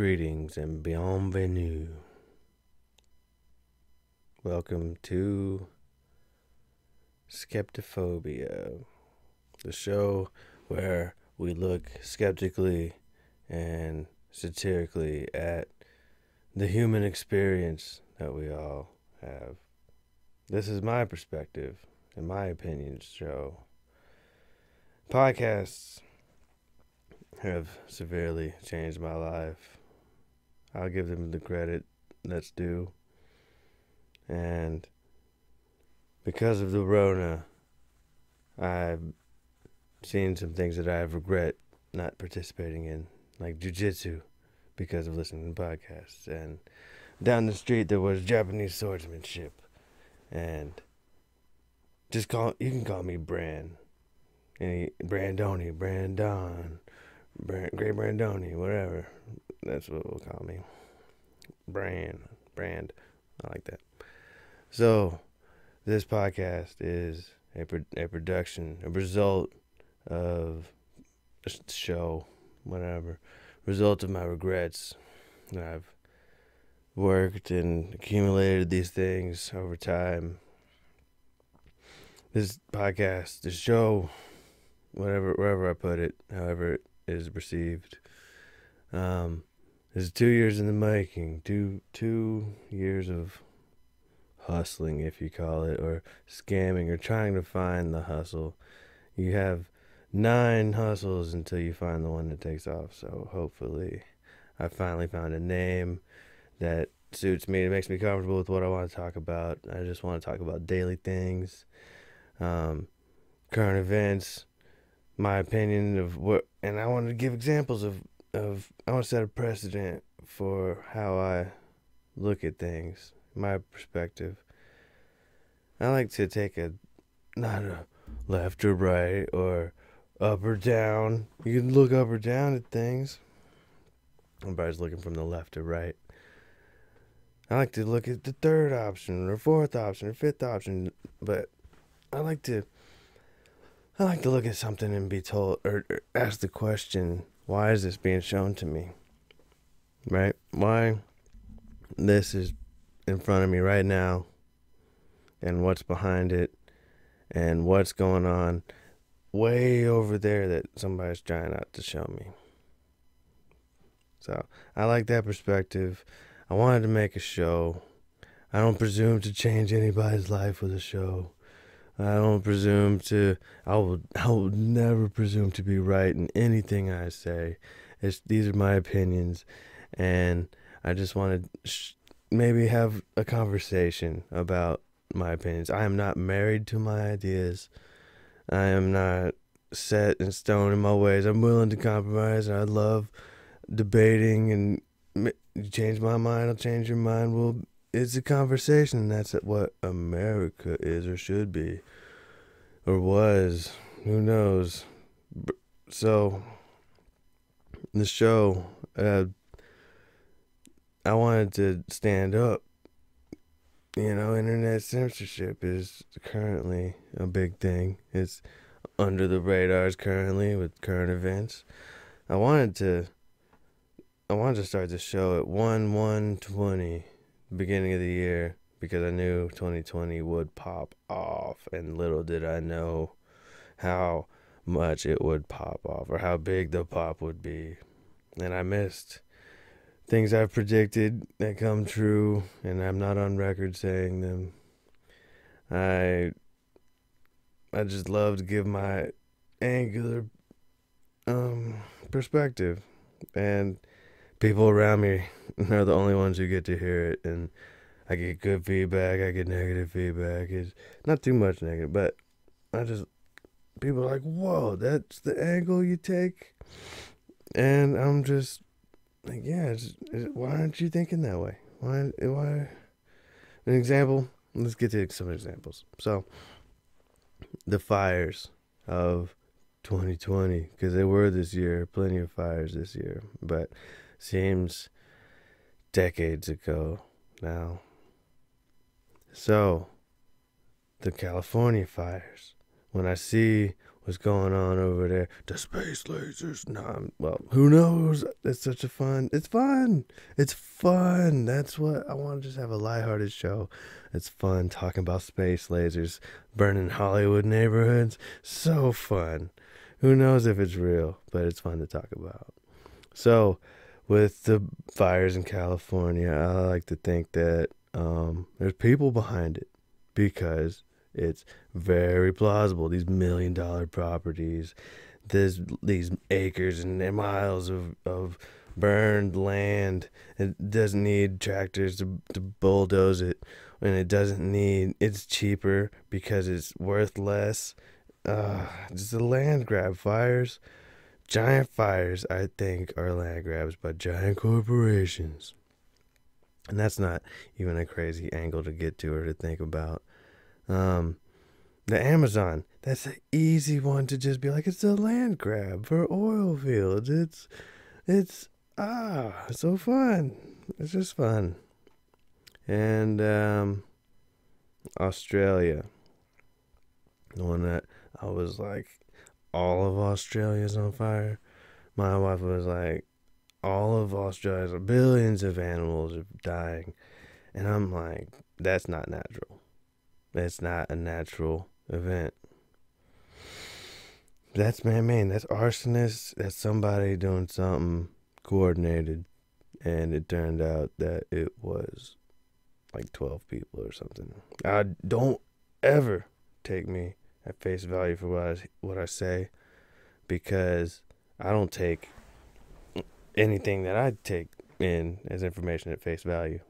Greetings and bienvenue. Welcome to Skeptophobia, the show where we look skeptically and satirically at the human experience that we all have. This is my perspective and my opinions show. Podcasts have severely changed my life. I'll give them the credit that's due. And because of the Rona, I've seen some things that I regret not participating in, like jujitsu, because of listening to podcasts. And down the street there was Japanese swordsmanship, and just call you can call me Bran, any Brandoni, Brandon, Brand, Brandoni, whatever. That's what we'll call me. Brand, brand, I like that. So, this podcast is a a production, a result of a show, whatever, result of my regrets. I've worked and accumulated these things over time. This podcast, this show, whatever, wherever I put it, however it is received, um, is two years in the making. Two two years of hustling, if you call it, or scamming, or trying to find the hustle. You have nine hustles until you find the one that takes off. So hopefully, I finally found a name that suits me. It makes me comfortable with what I want to talk about. I just want to talk about daily things, um, current events, my opinion of what, and I want to give examples of of. I want to set a precedent for how I look at things, my perspective. I like to take a not a left or right or up or down. You can look up or down at things. Everybody's looking from the left to right. I like to look at the third option or fourth option or fifth option, but I like to I like to look at something and be told or, or ask the question, why is this being shown to me? Right? Why this is in front of me right now and what's behind it and what's going on way over there that somebody's trying not to show me. So I like that perspective. I wanted to make a show. I don't presume to change anybody's life with a show. I don't presume to. I will. I will never presume to be right in anything I say. It's these are my opinions, and I just want to sh- maybe have a conversation about my opinions. I am not married to my ideas. I am not set in stone in my ways. I'm willing to compromise. And I love debating and change my mind, I'll change your mind. Well, it's a conversation. That's what America is or should be or was. Who knows? So, the show, uh, I wanted to stand up. You know, internet censorship is currently a big thing. It's under the radars currently with current events. I wanted to I wanted to start the show at 1 1 20, beginning of the year, because I knew 2020 would pop off, and little did I know how much it would pop off or how big the pop would be. And I missed things I've predicted that come true, and I'm not on record saying them. I I just love to give my angular um perspective and people around me are the only ones who get to hear it and I get good feedback, I get negative feedback. It's not too much negative, but I just people are like, "Whoa, that's the angle you take," and I'm just like, "Yeah, it's, it's, why aren't you thinking that way? Why? Why?" An example. Let's get to some examples. So, the fires of 2020, because there were this year, plenty of fires this year, but seems decades ago now. So, the California fires, when I see what's going on over there, the space lasers. Nah, well, who knows? It's such a fun. It's fun. It's fun. That's what I want to just have a lighthearted show. It's fun talking about space lasers burning Hollywood neighborhoods. So fun. Who knows if it's real, but it's fun to talk about. So, with the fires in California, I like to think that um, there's people behind it because it's very plausible. These million dollar properties, there's these acres and miles of, of burned land. It doesn't need tractors to, to bulldoze it, and it doesn't need. It's cheaper because it's worth less. Uh, just a land grab. Fires, giant fires. I think are land grabs by giant corporations, and that's not even a crazy angle to get to or to think about. Um, the Amazon, that's an easy one to just be like, it's a land grab for oil fields. It's, it's, ah, so fun. It's just fun. And, um, Australia, the one that I was like, all of Australia's on fire. My wife was like, all of Australia's billions of animals are dying. And I'm like, that's not natural. That's not a natural event. That's man, man. That's arsonist. That's somebody doing something coordinated, and it turned out that it was like twelve people or something. I don't ever take me at face value for what I what I say, because I don't take anything that I take in as information at face value.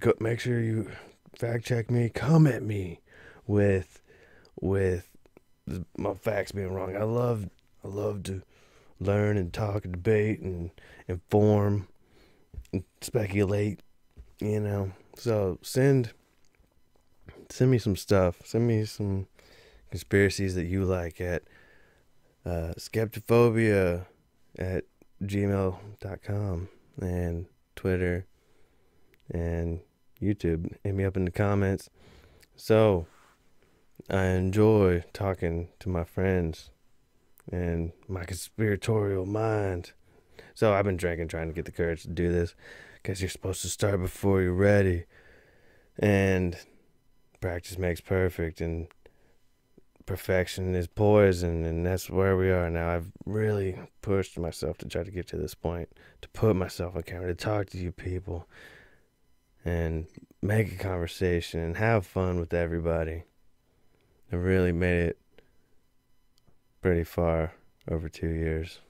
Go, make sure you fact check me, come at me with with my facts being wrong. I love I love to learn and talk and debate and inform and speculate, you know. So send send me some stuff. Send me some conspiracies that you like at uh, skeptophobia at gmail.com and Twitter and YouTube. Hit me up in the comments. So, I enjoy talking to my friends and my conspiratorial mind. So, I've been drinking, trying to get the courage to do this because you're supposed to start before you're ready. And practice makes perfect, and perfection is poison, and that's where we are now. I've really pushed myself to try to get to this point, to put myself on camera, to talk to you people and make a conversation and have fun with everybody. I really made it pretty far over two years.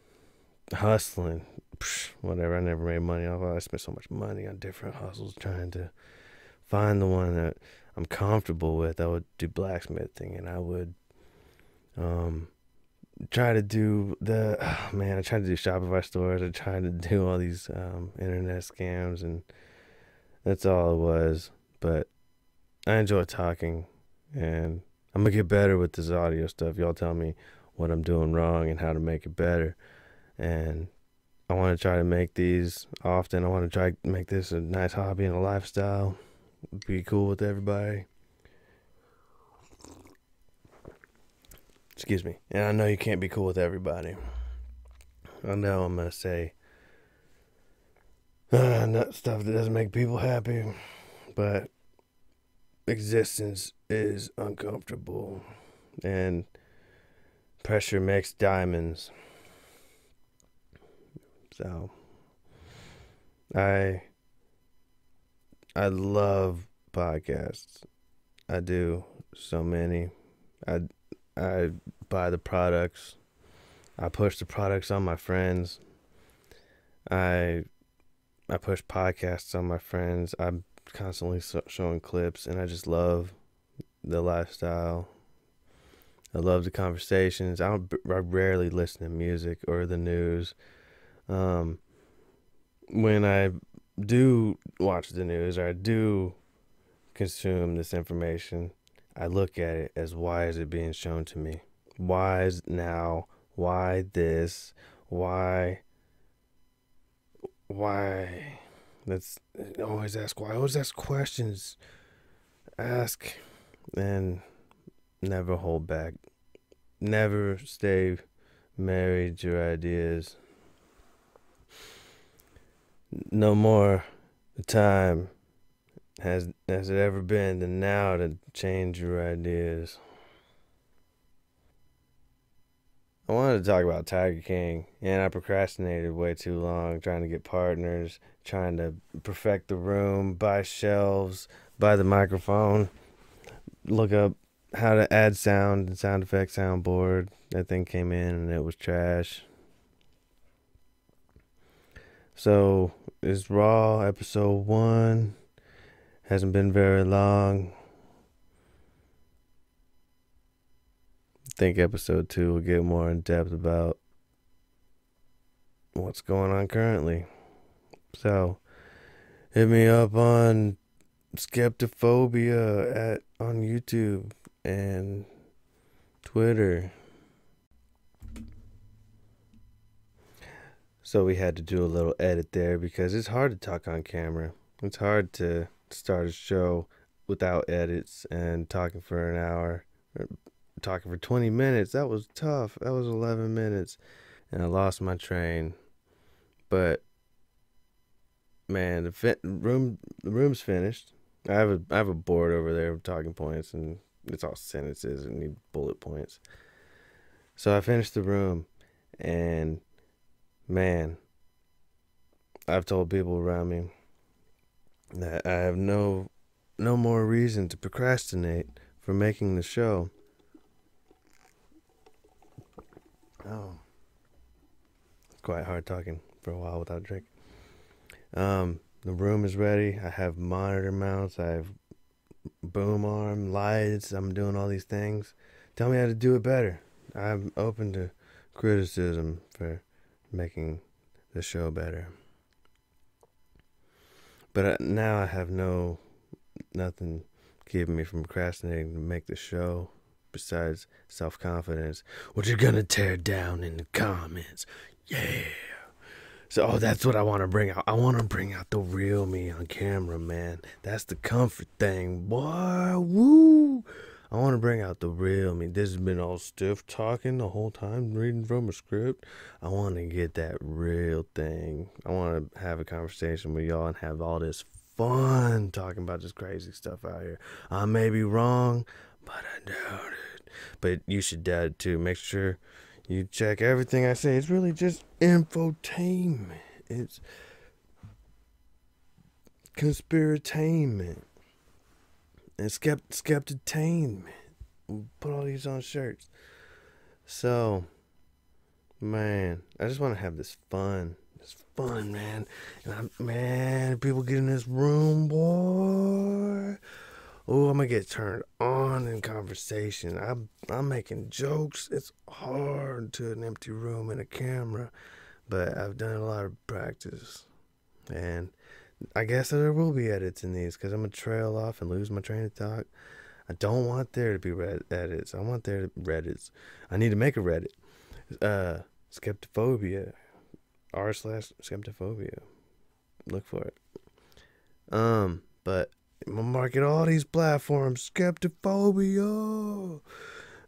Hustling, psh, whatever. I never made money off. I spent so much money on different hustles trying to find the one that I'm comfortable with. I would do blacksmithing and I would um try to do the oh man, I tried to do Shopify stores. I tried to do all these um, internet scams and that's all it was. But I enjoy talking, and I'm gonna get better with this audio stuff. Y'all tell me what I'm doing wrong and how to make it better. And I want to try to make these often. I want to try to make this a nice hobby and a lifestyle. Be cool with everybody. Excuse me. And I know you can't be cool with everybody. I know I'm going to say uh, not stuff that doesn't make people happy, but existence is uncomfortable, and pressure makes diamonds. So, I I love podcasts. I do so many. I I buy the products. I push the products on my friends. I I push podcasts on my friends. I'm constantly showing clips, and I just love the lifestyle. I love the conversations. I. I rarely listen to music or the news. Um, when I do watch the news or I do consume this information, I look at it as why is it being shown to me? Why is now? Why this? Why why? Let's always ask why. Always ask questions. Ask and never hold back. never stay married to your ideas. No more time has has it ever been than now to change your ideas. I wanted to talk about Tiger King, and I procrastinated way too long trying to get partners, trying to perfect the room, buy shelves, buy the microphone, look up how to add sound and sound effect soundboard. That thing came in and it was trash. So, it's Raw episode 1. Hasn't been very long. I think episode two will get more in depth about what's going on currently. So, hit me up on Skeptophobia at on YouTube and Twitter. So we had to do a little edit there because it's hard to talk on camera. It's hard to start a show without edits and talking for an hour er, talking for 20 minutes. That was tough. That was 11 minutes. And I lost my train. But man, the room the room's finished. I have a I have a board over there of talking points and it's all sentences and need bullet points. So I finished the room and man, I've told people around me that I have no no more reason to procrastinate for making the show. Oh. It's quite hard talking for a while without drink. Um, the room is ready. I have monitor mounts. I have boom arm lights. I'm doing all these things. Tell me how to do it better. I'm open to criticism for making the show better. But uh, now I have no nothing keeping me from procrastinating to make the show besides self confidence, what you're gonna tear down in the comments. Yeah. So oh, that's what I want to bring out. I want to bring out the real me on camera, man. That's the comfort thing, boy. Woo! I want to bring out the real I me. Mean, this has been all stiff talking the whole time, reading from a script. I want to get that real thing. I want to have a conversation with y'all and have all this fun talking about this crazy stuff out here. I may be wrong, but I doubt it. But you should doubt it too. Make sure you check everything I say. It's really just infotainment. It's conspiratainment. And kept skept skeptitainment. Put all these on shirts. So, man, I just want to have this fun. This fun, man. And I'm, man, people get in this room, boy oh, I'm gonna get turned on in conversation. I'm I'm making jokes. It's hard to an empty room and a camera, but I've done a lot of practice, and I guess there will be edits in these because I'm gonna trail off and lose my train of thought. I don't want there to be red edits. I want there to be Reddits. I need to make a Reddit. Uh, skeptophobia, r slash skeptophobia. Look for it. Um, but I'm gonna market all these platforms. Skeptophobia.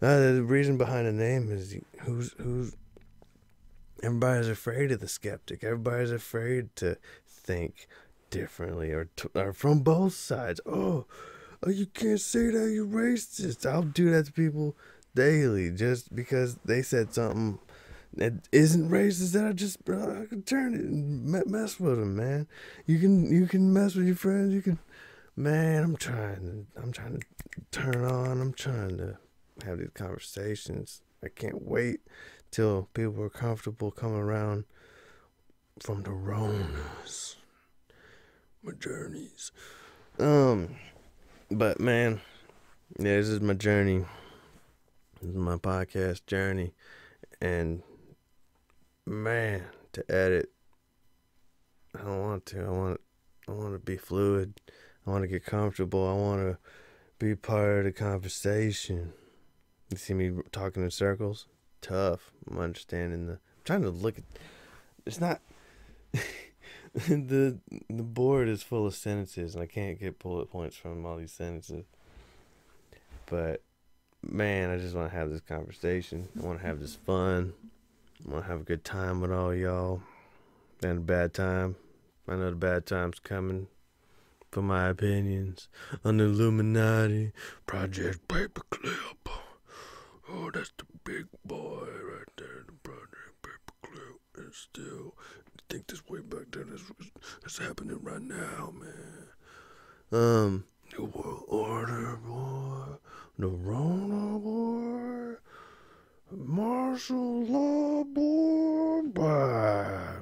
Uh, the reason behind the name is who's who's. Everybody's afraid of the skeptic. Everybody's afraid to think differently or, or from both sides. Oh, oh, you can't say that. You're racist. I'll do that to people daily just because they said something that isn't racist. That I just I can turn it and mess with them, man. You can you can mess with your friends. You can man, I'm trying to, I'm trying to turn on. I'm trying to have these conversations. I can't wait till people are comfortable coming around from the Ronas. My journeys. Um, but man, yeah, this is my journey. This is my podcast journey, and man, to edit, I don't want to. I want, I want to be fluid. I want to get comfortable. I want to be part of the conversation. You see me talking in circles? Tough. I'm understanding the. I'm trying to look at. It's not. the the board is full of sentences, and I can't get bullet points from all these sentences. But man, I just want to have this conversation. I want to have this fun. I want to have a good time with all y'all. And a bad time. I know the bad time's coming for my opinions on the Illuminati Project Paperclip. Oh, that's the big boy right there, the Project Paperclip. And still, think this way back then is, is happening right now, man. Um, New World Order, boy. The Rona, boy. Martial law, boy.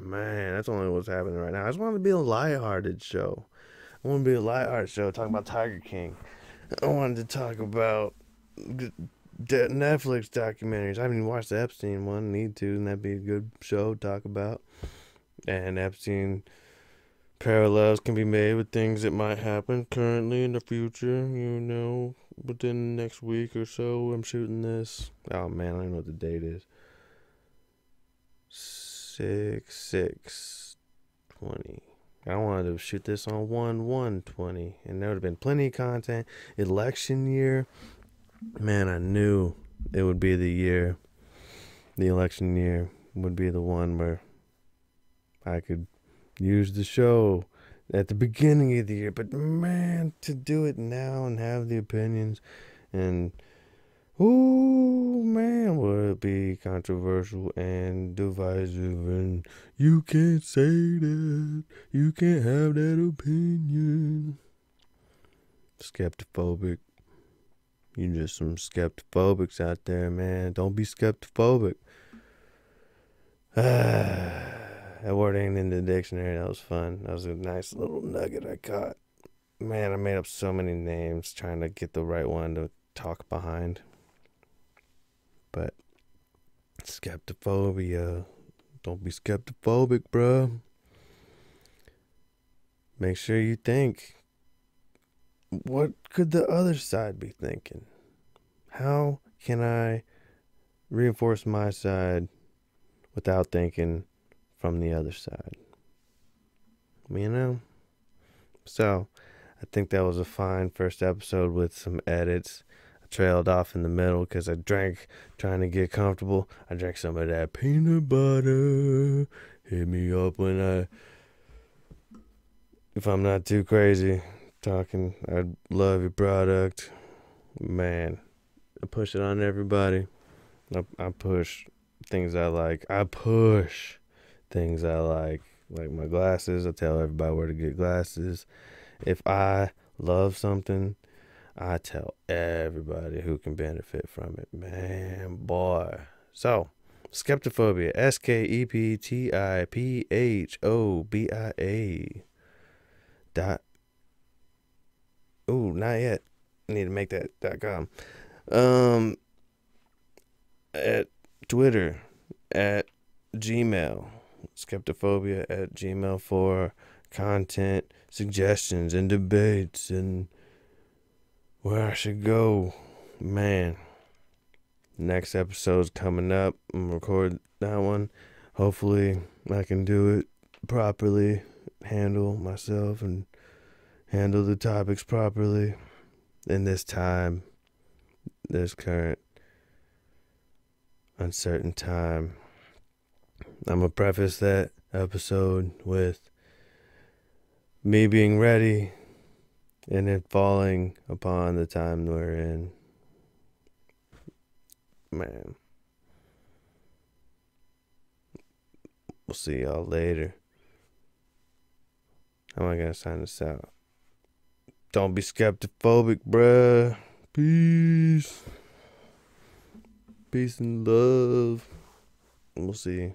Man, that's only what's happening right now. I just want to be a lighthearted show. I want to be a lighthearted show talking about Tiger King. I wanted to talk about Netflix documentaries. I haven't even watched the Epstein one. Need to, and that'd be a good show to talk about. And Epstein parallels can be made with things that might happen currently in the future. You know, within the next week or so, I'm shooting this. Oh man, I don't know what the date is. Six six twenty. I wanted to shoot this on one one twenty, and there would have been plenty of content. Election year, man, I knew it would be the year. The election year would be the one where I could use the show at the beginning of the year. But man, to do it now and have the opinions and oh man, will it be controversial and divisive? And you can't say that. You can't have that opinion. Skeptophobic. You just some skeptophobics out there, man. Don't be skeptophobic. Ah. That word ain't in the dictionary. That was fun. That was a nice little nugget I caught. Man, I made up so many names trying to get the right one to talk behind. But skeptophobia. Don't be skeptophobic, bruh. Make sure you think. What could the other side be thinking? How can I reinforce my side without thinking from the other side. You know? So, I think that was a fine first episode with some edits. I trailed off in the middle because I drank trying to get comfortable. I drank some of that peanut butter. Hit me up when I, if I'm not too crazy talking. I love your product. Man, I push it on everybody. I, I push things I like. I push things I like, like my glasses. I tell everybody where to get glasses. If I love something, I tell everybody who can benefit from it. Man, boy. So, Skeptophobia, S K E P T I P H O B I A. Dot. Ooh, not yet. I need to make that dot com. Um, at Twitter, at Gmail, skeptophobia at gmail for content suggestions and debates and where I should go. Man, next episode's coming up. I'm record that one. Hopefully, I can do it properly, handle myself, and handle the topics properly in this time, this current uncertain time. I'm going to preface that episode with me being ready and it falling upon the time we're in. Man. We'll see y'all later. How am I going to sign this out? Don't be skeptophobic, bruh. Peace. Peace and love. We'll see.